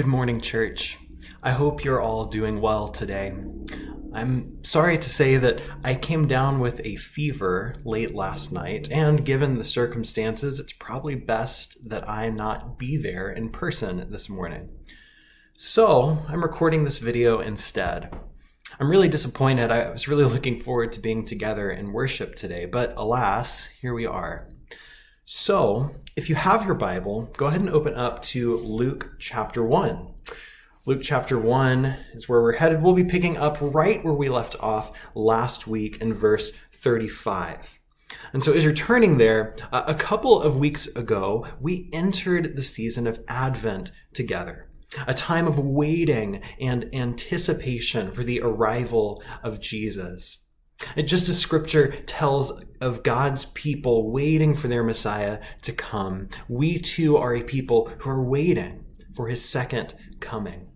Good morning, church. I hope you're all doing well today. I'm sorry to say that I came down with a fever late last night, and given the circumstances, it's probably best that I not be there in person this morning. So, I'm recording this video instead. I'm really disappointed. I was really looking forward to being together in worship today, but alas, here we are. So, if you have your Bible, go ahead and open up to Luke chapter 1. Luke chapter 1 is where we're headed. We'll be picking up right where we left off last week in verse 35. And so, as you're turning there, a couple of weeks ago, we entered the season of Advent together, a time of waiting and anticipation for the arrival of Jesus. Just as scripture tells of God's people waiting for their Messiah to come, we too are a people who are waiting for his second coming.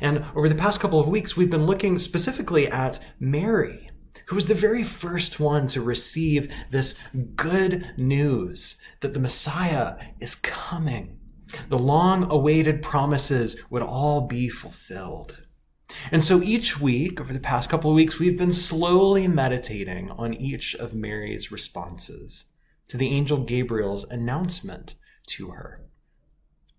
And over the past couple of weeks, we've been looking specifically at Mary, who was the very first one to receive this good news that the Messiah is coming. The long awaited promises would all be fulfilled. And so each week, over the past couple of weeks, we've been slowly meditating on each of Mary's responses to the angel Gabriel's announcement to her.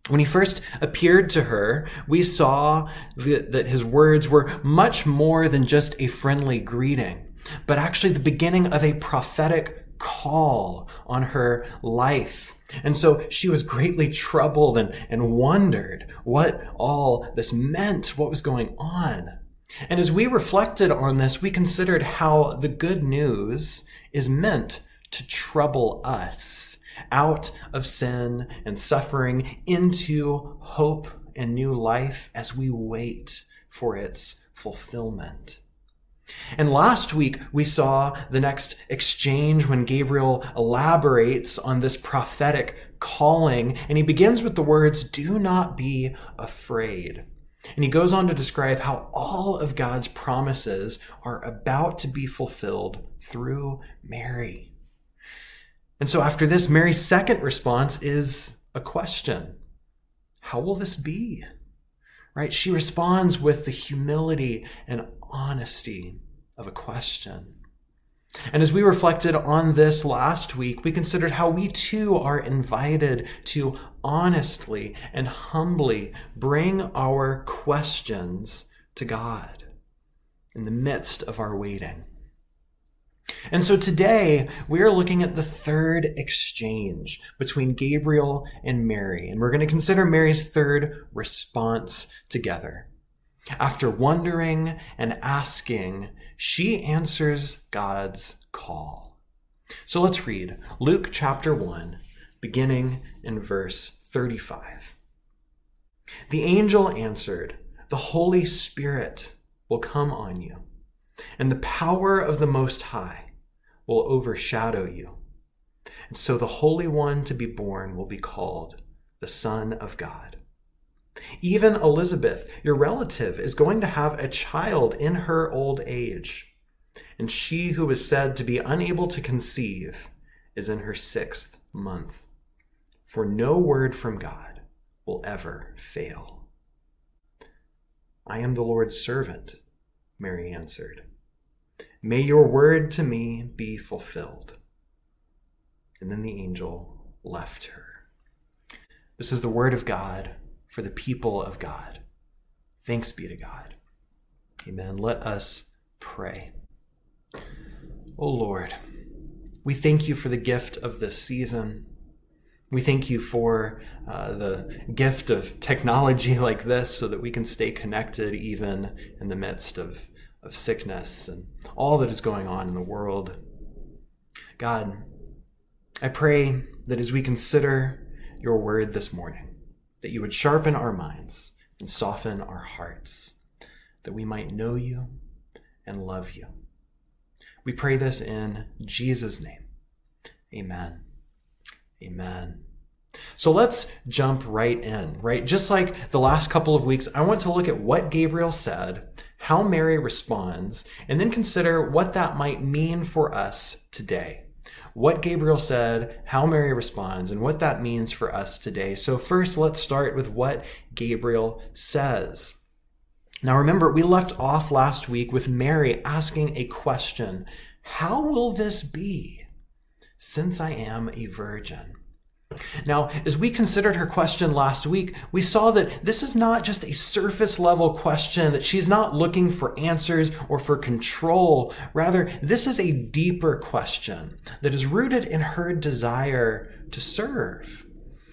When he first appeared to her, we saw that his words were much more than just a friendly greeting, but actually the beginning of a prophetic call on her life and so she was greatly troubled and, and wondered what all this meant, what was going on. And as we reflected on this, we considered how the good news is meant to trouble us out of sin and suffering into hope and new life as we wait for its fulfillment. And last week, we saw the next exchange when Gabriel elaborates on this prophetic calling, and he begins with the words, Do not be afraid. And he goes on to describe how all of God's promises are about to be fulfilled through Mary. And so, after this, Mary's second response is a question How will this be? Right? She responds with the humility and honesty of a question. And as we reflected on this last week, we considered how we too are invited to honestly and humbly bring our questions to God in the midst of our waiting. And so today we are looking at the third exchange between Gabriel and Mary, and we're going to consider Mary's third response together. After wondering and asking, she answers God's call. So let's read Luke chapter 1, beginning in verse 35. The angel answered, The Holy Spirit will come on you, and the power of the Most High will overshadow you. And so the Holy One to be born will be called the Son of God. Even Elizabeth, your relative, is going to have a child in her old age. And she who is said to be unable to conceive is in her sixth month. For no word from God will ever fail. I am the Lord's servant, Mary answered. May your word to me be fulfilled. And then the angel left her. This is the word of God for the people of God. Thanks be to God. Amen. Let us pray. O Lord, we thank you for the gift of this season. We thank you for uh, the gift of technology like this so that we can stay connected even in the midst of, of sickness and all that is going on in the world. God, I pray that as we consider your word this morning, that you would sharpen our minds and soften our hearts, that we might know you and love you. We pray this in Jesus' name. Amen. Amen. So let's jump right in, right? Just like the last couple of weeks, I want to look at what Gabriel said, how Mary responds, and then consider what that might mean for us today. what Gabriel said, how Mary responds, and what that means for us today. So, first, let's start with what Gabriel says. Now, remember, we left off last week with Mary asking a question How will this be since I am a virgin? Now, as we considered her question last week, we saw that this is not just a surface level question, that she's not looking for answers or for control. Rather, this is a deeper question that is rooted in her desire to serve.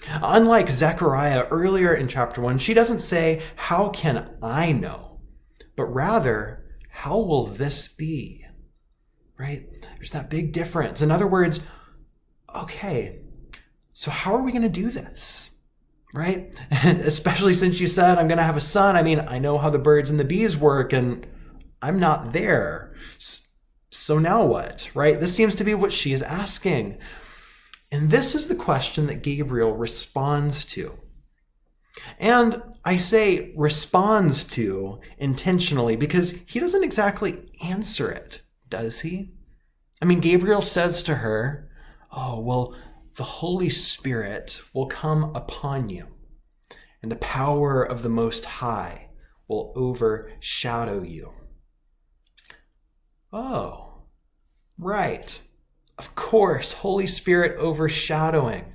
Unlike Zechariah earlier in chapter 1, she doesn't say, How can I know? But rather, How will this be? Right? There's that big difference. In other words, okay, so, how are we going to do this? Right? Especially since you said, I'm going to have a son. I mean, I know how the birds and the bees work, and I'm not there. So, now what? Right? This seems to be what she is asking. And this is the question that Gabriel responds to. And I say responds to intentionally because he doesn't exactly answer it, does he? I mean, Gabriel says to her, Oh, well, the Holy Spirit will come upon you, and the power of the Most High will overshadow you. Oh, right. Of course, Holy Spirit overshadowing.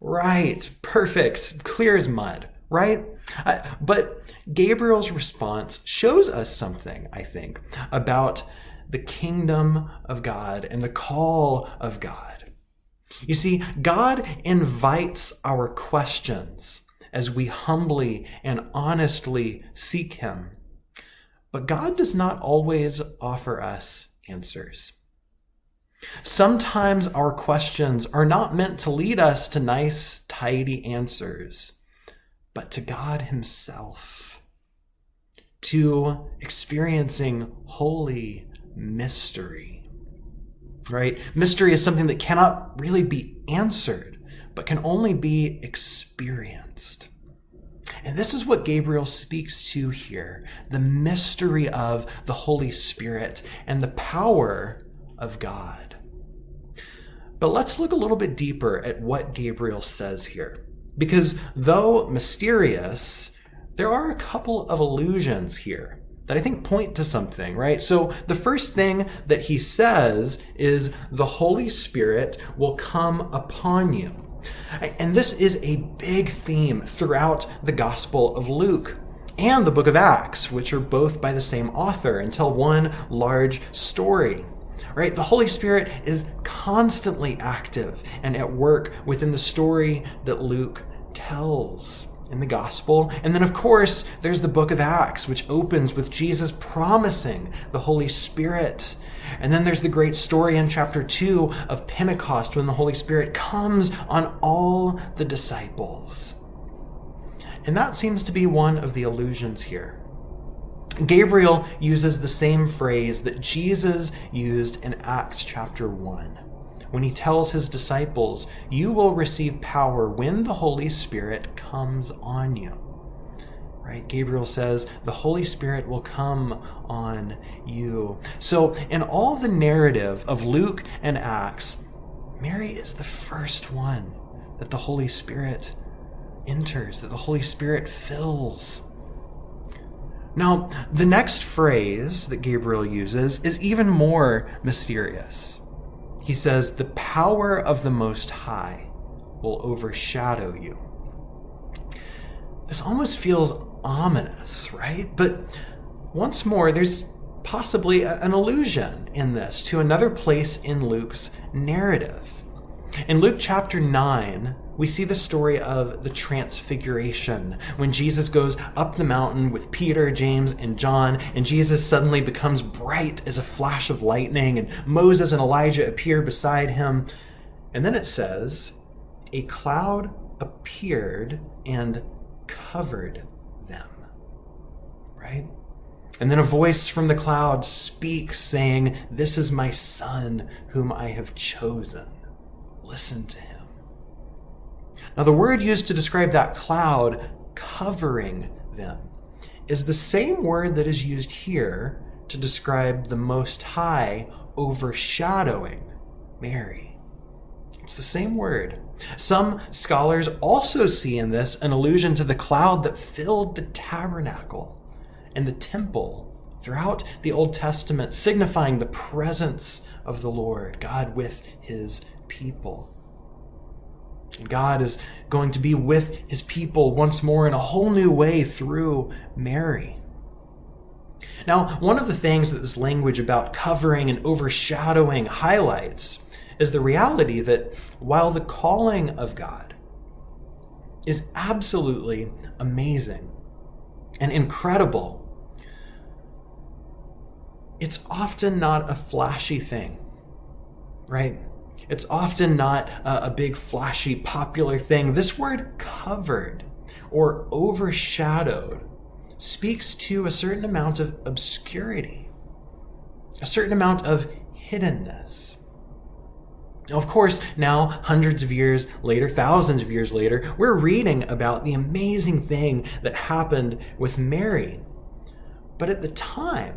Right, perfect, clear as mud, right? Uh, but Gabriel's response shows us something, I think, about the kingdom of God and the call of God. You see, God invites our questions as we humbly and honestly seek Him. But God does not always offer us answers. Sometimes our questions are not meant to lead us to nice, tidy answers, but to God Himself, to experiencing holy mystery right? Mystery is something that cannot really be answered, but can only be experienced. And this is what Gabriel speaks to here the mystery of the Holy Spirit and the power of God. But let's look a little bit deeper at what Gabriel says here. Because though mysterious, there are a couple of allusions here that I think point to something, right? So the first thing that he says is the Holy Spirit will come upon you. And this is a big theme throughout the Gospel of Luke and the book of Acts, which are both by the same author and tell one large story. Right? The Holy Spirit is constantly active and at work within the story that Luke tells in the gospel. And then, of course, there's the book of Acts, which opens with Jesus promising the Holy Spirit. And then there's the great story in chapter 2 of Pentecost when the Holy Spirit comes on all the disciples. And that seems to be one of the allusions here. Gabriel uses the same phrase that Jesus used in Acts chapter 1 when he tells his disciples, You will receive power when the Holy Spirit comes on you. Right? Gabriel says, The Holy Spirit will come on you. So, in all the narrative of Luke and Acts, Mary is the first one that the Holy Spirit enters, that the Holy Spirit fills. Now, the next phrase that Gabriel uses is even more mysterious he says, The power of the Most High will overshadow you. This almost feels ominous, right? But once more, there's possibly an allusion in this to another place in Luke's narrative. In Luke chapter 9, we see the story of the transfiguration when Jesus goes up the mountain with Peter, James, and John, and Jesus suddenly becomes bright as a flash of lightning, and Moses and Elijah appear beside him. And then it says, A cloud appeared and covered them. Right? And then a voice from the cloud speaks, saying, This is my son whom I have chosen. Listen to him. Now, the word used to describe that cloud covering them is the same word that is used here to describe the Most High overshadowing Mary. It's the same word. Some scholars also see in this an allusion to the cloud that filled the tabernacle and the temple throughout the Old Testament, signifying the presence of the Lord, God with his people. And God is going to be with his people once more in a whole new way through Mary. Now, one of the things that this language about covering and overshadowing highlights is the reality that while the calling of God is absolutely amazing and incredible, it's often not a flashy thing, right? It's often not a, big, flashy, popular thing. This word covered or overshadowed speaks to a certain amount of obscurity, a certain amount of hiddenness. Of course, now, hundreds of years later, thousands of years later, we're reading about the amazing thing that happened with Mary. But at the time,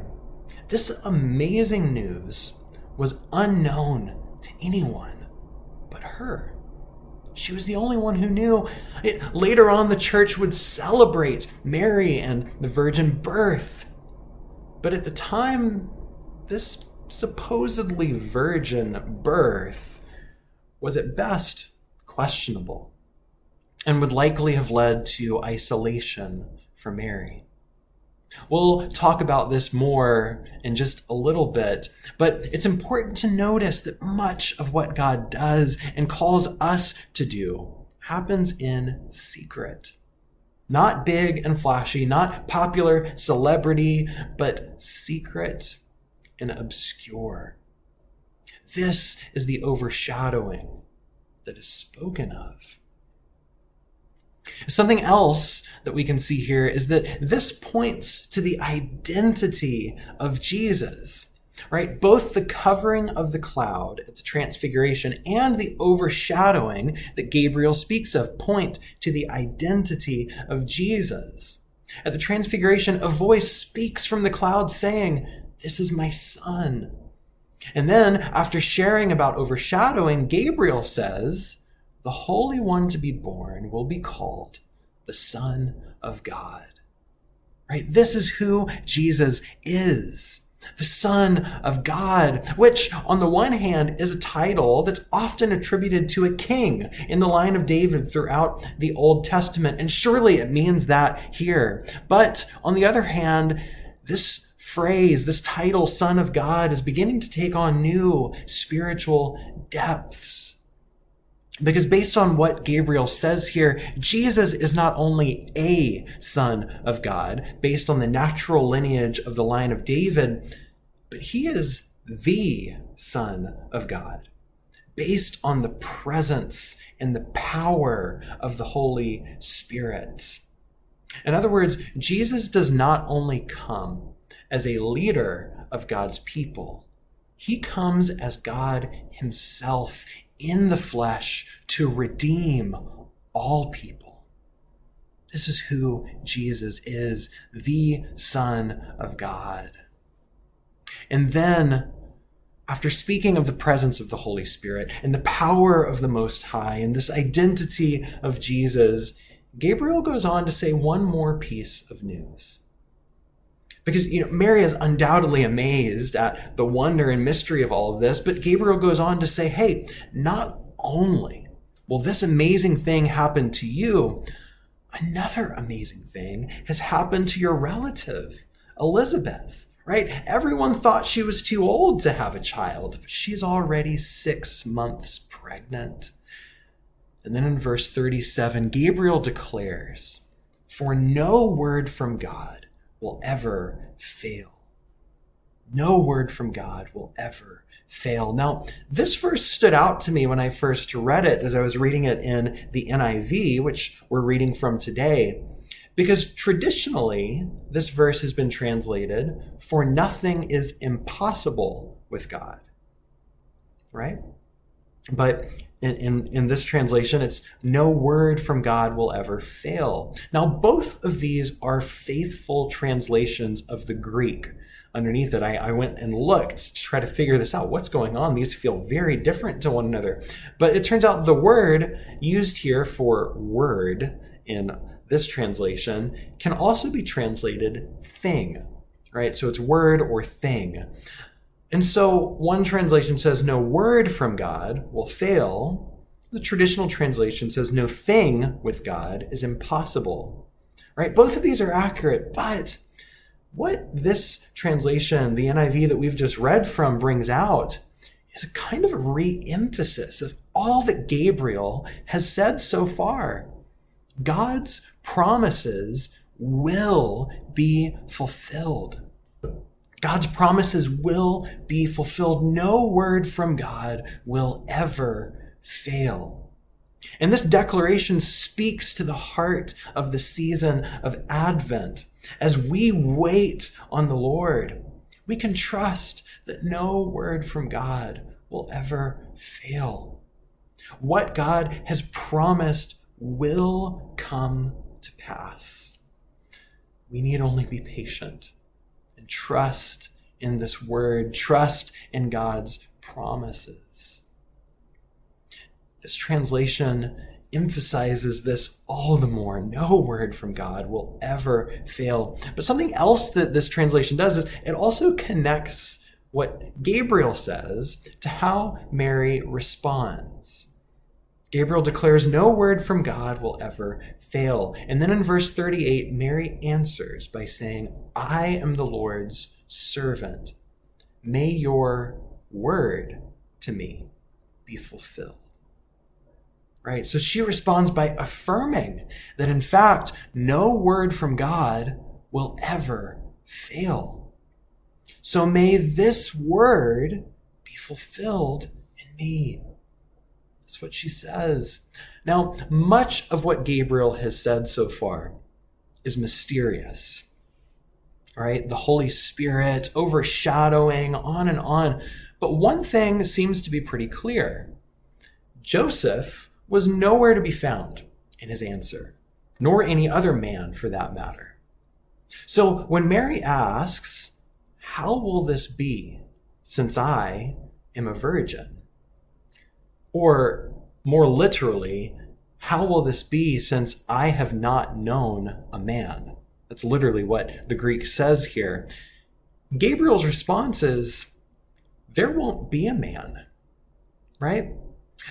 this amazing news was unknown to anyone but her. She was the only one who knew. It, later on, the church would celebrate Mary and the virgin birth. But at the time, this supposedly virgin birth was at best questionable and would likely have led to isolation for Mary. We'll talk about this more in just a little bit, but it's important to notice that much of what God does and calls us to do happens in secret. Not big and flashy, not popular celebrity, but secret and obscure. This is the overshadowing that is spoken of. Something else that we can see here is that this points to the identity of Jesus, right? Both the covering of the cloud at the transfiguration and the overshadowing that Gabriel speaks of point to the identity of Jesus. At the transfiguration, a voice speaks from the cloud saying, This is my son. And then, after sharing about overshadowing, Gabriel says, the Holy One to be born will be called the Son of God. Right? This is who Jesus is. The Son of God, which on the one hand is a title that's often attributed to a king in the line of David throughout the Old Testament. And surely it means that here. But on the other hand, this phrase, this title, Son of God, is beginning to take on new spiritual depths. Because based on what Gabriel says here, Jesus is not only a son of God, based on the natural lineage of the line of David, but he is the son of God, based on the presence and the power of the Holy Spirit. In other words, Jesus does not only come as a leader of God's people, he comes as God himself in the flesh to redeem all people. This is who Jesus is, the Son of God. And then, after speaking of the presence of the Holy Spirit and the power of the Most High and this identity of Jesus, Gabriel goes on to say one more piece of news. Because you know Mary is undoubtedly amazed at the wonder and mystery of all of this, but Gabriel goes on to say, "Hey, not only will this amazing thing happen to you, another amazing thing has happened to your relative, Elizabeth." Right? Everyone thought she was too old to have a child, but she's already six months pregnant. And then in verse 37, Gabriel declares, For no word from God will ever fail. No word from God will ever fail. Now, this verse stood out to me when I first read it as I was reading it in the NIV, which we're reading from today, because traditionally this verse has been translated, for nothing is impossible with God. Right? But in, in, in, this translation, it's no word from God will ever fail. Now, both of these are faithful translations of the Greek. Underneath it, I, I went and looked to try to figure this out. What's going on? These feel very different to one another. But it turns out the word used here for word in this translation can also be translated thing, right? So it's word or thing. And so one translation says no word from God will fail. The traditional translation says no thing with God is impossible. Right? Both of these are accurate, but what this translation, the NIV that we've just read from, brings out is a kind of re emphasis of all that Gabriel has said so far. God's promises will be fulfilled. God's promises will be fulfilled. No word from God will ever fail. And this declaration speaks to the heart of the season of Advent. As we wait on the Lord, we can trust that no word from God will ever fail. What God has promised will come to pass. We need only be patient and trust in this word, trust in God's promises. This translation emphasizes this all the more. No word from God will ever fail. But something else that this translation does is it also connects what Gabriel says to how Mary responds. Gabriel declares no word from God will ever fail. And then in verse 38, Mary answers by saying, I am the Lord's servant. May your word to me be fulfilled. Right? So she responds by affirming that in fact, no word from God will ever fail. So may this word be fulfilled in me. That's what she says. Now, much of what Gabriel has said so far is mysterious. Right? The Holy Spirit overshadowing, on and on. But one thing seems to be pretty clear Joseph was nowhere to be found in his answer, nor any other man for that matter. So when Mary asks, How will this be since I am a virgin? Or more literally, how will this be since I have not known a man? That's literally what the Greek says here. Gabriel's response is, There won't be a man, right?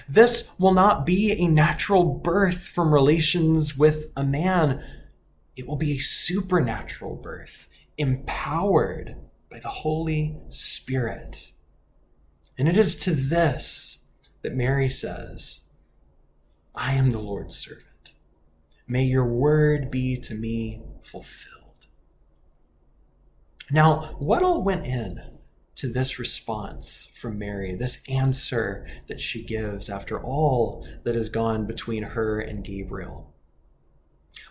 This will not be a natural birth from relations with a man. It will be a supernatural birth, empowered by the Holy Spirit. And it is to this that Mary says, I am the Lord's servant. May your word be to me fulfilled. Now, what all went in to this response from Mary, this answer that she gives after all that has gone between her and Gabriel?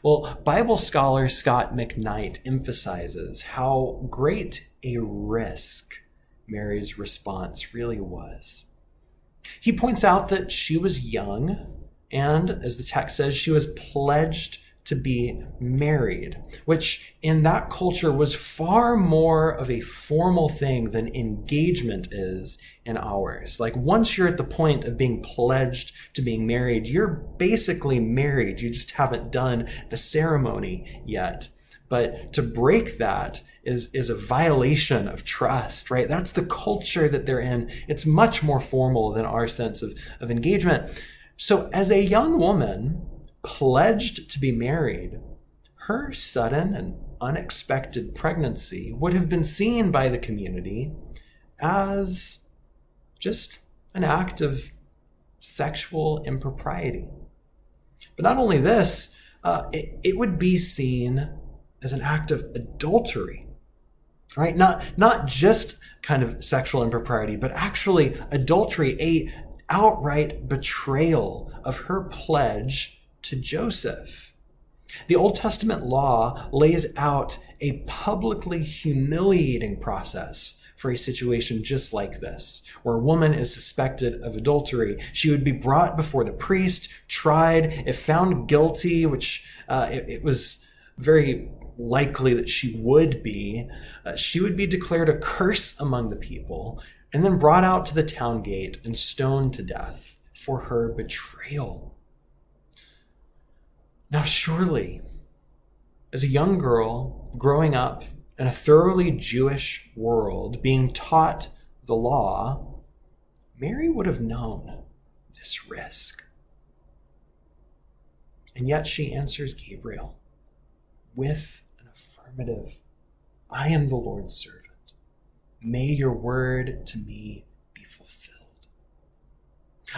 Well, Bible scholar Scot McKnight emphasizes how great a risk Mary's response really was. He points out that she was young, and as the text says, she was pledged to be married, which in that culture was far more of a formal thing than engagement is in ours. Like once you're at the point of being pledged to being married, you're basically married. You just haven't done the ceremony yet. But to break that is, is a violation of trust, right? That's the culture that they're in. It's much more formal than our sense of, of engagement. So as a young woman pledged to be married, her sudden and unexpected pregnancy would have been seen by the community as just an act of sexual impropriety. But not only this, uh, it, it would be seen as an act of adultery right not not just kind of sexual impropriety but actually adultery a outright betrayal of her pledge to joseph The Old Testament law lays out a publicly humiliating process for a situation just like this, where a woman is suspected of adultery. She would be brought before the priest, tried, if found guilty, which uh, it, it, was very likely that she would be, uh, she would be declared a curse among the people and then brought out to the town gate and stoned to death for her betrayal. Now, surely, as a young girl growing up in a thoroughly Jewish world, being taught the law, Mary would have known this risk. And yet she answers Gabriel with an affirmative I am the Lord's servant. May your word to me be fulfilled.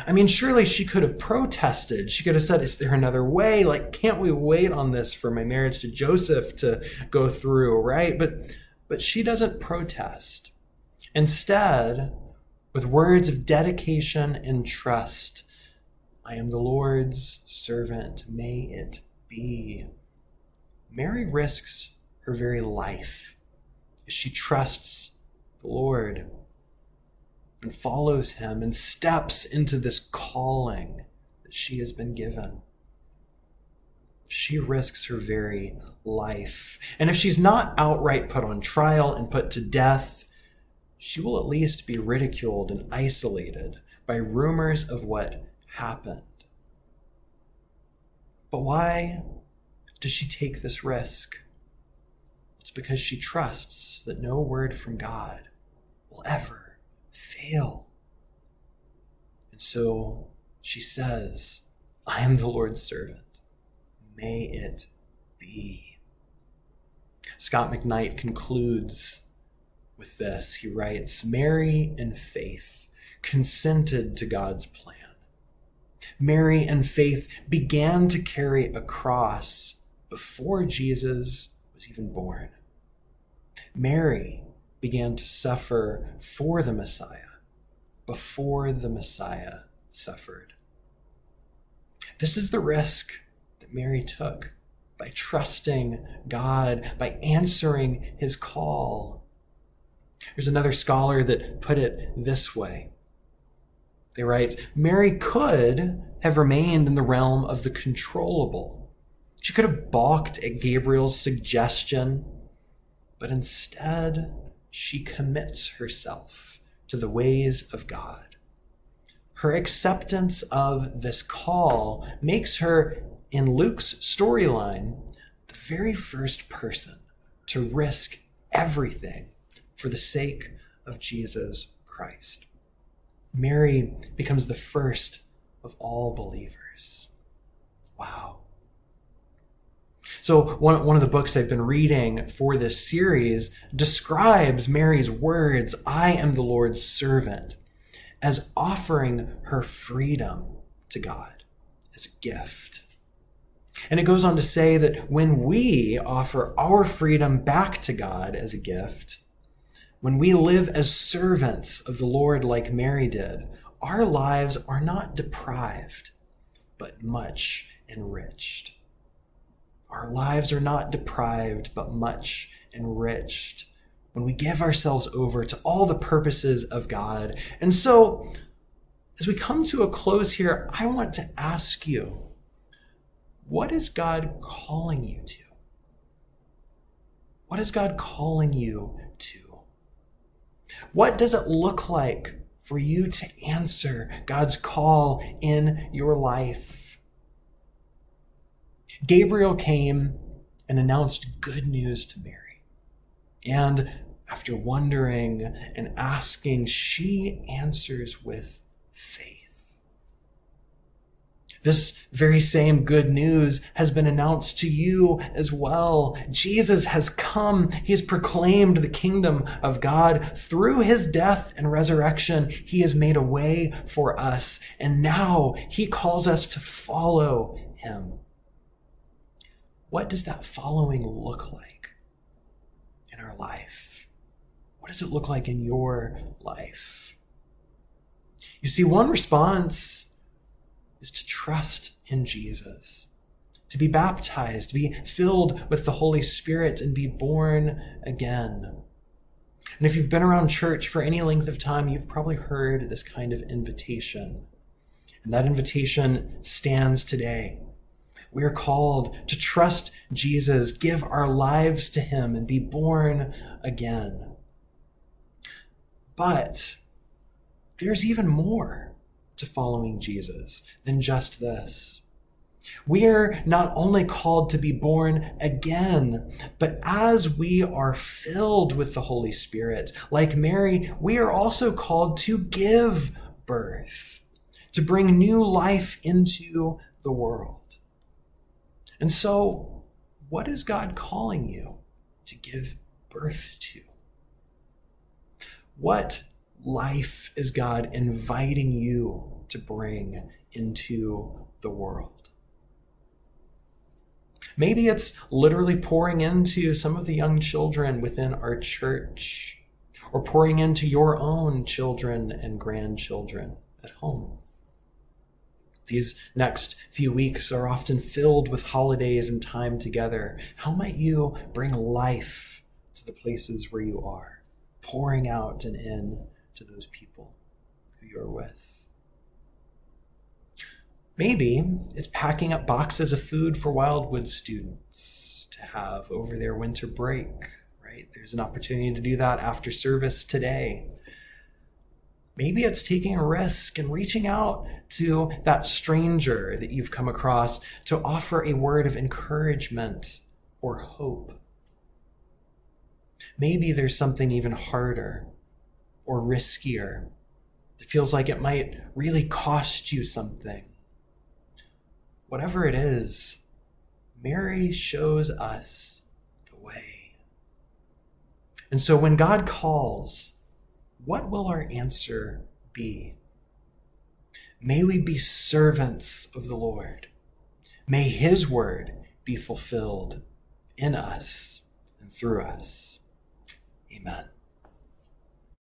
I mean, surely she could have protested. She could have said, Is there another way? Like, can't we wait on this for my marriage to Joseph to go through, right? But but she doesn't protest. Instead, with words of dedication and trust, I am the Lord's servant, may it be. Mary risks her very life as she trusts the Lord and follows him and steps into this calling that she has been given. She risks her very life. And if she's not outright put on trial and put to death, she will at least be ridiculed and isolated by rumors of what happened. But why does she take this risk? It's because she trusts that no word from God will ever fail. And so she says, I am the Lord's servant. May it be. Scot McKnight concludes with this. He writes Mary in faith consented to God's plan. Mary in faith began to carry a cross before Jesus was even born. Mary began to suffer for the Messiah before the Messiah suffered. This is the risk that Mary took by trusting God, by answering his call. There's another scholar that put it this way. They write Mary could have remained in the realm of the controllable. She could have balked at Gabriel's suggestion, but instead, she commits herself to the ways of God. Her acceptance of this call makes her, in Luke's storyline, the very first person to risk everything for the sake of Jesus Christ. Mary becomes the first of all believers. Wow. So, one, one of the books I've been reading for this series describes Mary's words, I am the Lord's servant, as offering her freedom to God as a gift. And it goes on to say that when we offer our freedom back to God as a gift, when we live as servants of the Lord like Mary did, our lives are not deprived, but much enriched. Our lives are not deprived, but much enriched when we give ourselves over to all the purposes of God. And so, as we come to a close here, I want to ask you what is God calling you to? What is God calling you to? What does it look like for you to answer God's call in your life? Gabriel came and announced good news to Mary. And after wondering and asking, she answers with faith. This very same good news has been announced to you as well. Jesus has come. He has proclaimed the kingdom of God. Through his death and resurrection, he has made a way for us. And now he calls us to follow him. What does that following look like in our life? What does it look like in your life? You see, one response is to trust in Jesus, to be baptized, to be filled with the Holy Spirit, and be born again. And if you've been around church for any length of time, you've probably heard this kind of invitation. And that invitation stands today. We are called to trust Jesus, give our lives to him, and be born again. But there's even more to following Jesus than just this. We are not only called to be born again, but as we are filled with the Holy Spirit, like Mary, we are also called to give birth, to bring new life into the world. And so, what is God calling you to give birth to? What life is God inviting you to bring into the world? Maybe it's literally pouring into some of the young children within our church, or pouring into your own children and grandchildren at home. These next few weeks are often filled with holidays and time together. How might you bring life to the places where you are, pouring out and in to those people who you're with? Maybe it's packing up boxes of food for Wildwood students to have over their winter break, right? There's an opportunity to do that after service today. Maybe it's taking a risk and reaching out to that stranger that you've come across to offer a word of encouragement or hope. Maybe there's something even harder or riskier that feels like it might really cost you something whatever it is, Mary shows us the way. And so when God calls, what will our answer be? May we be servants of the Lord. May his word be fulfilled in us and through us. Amen.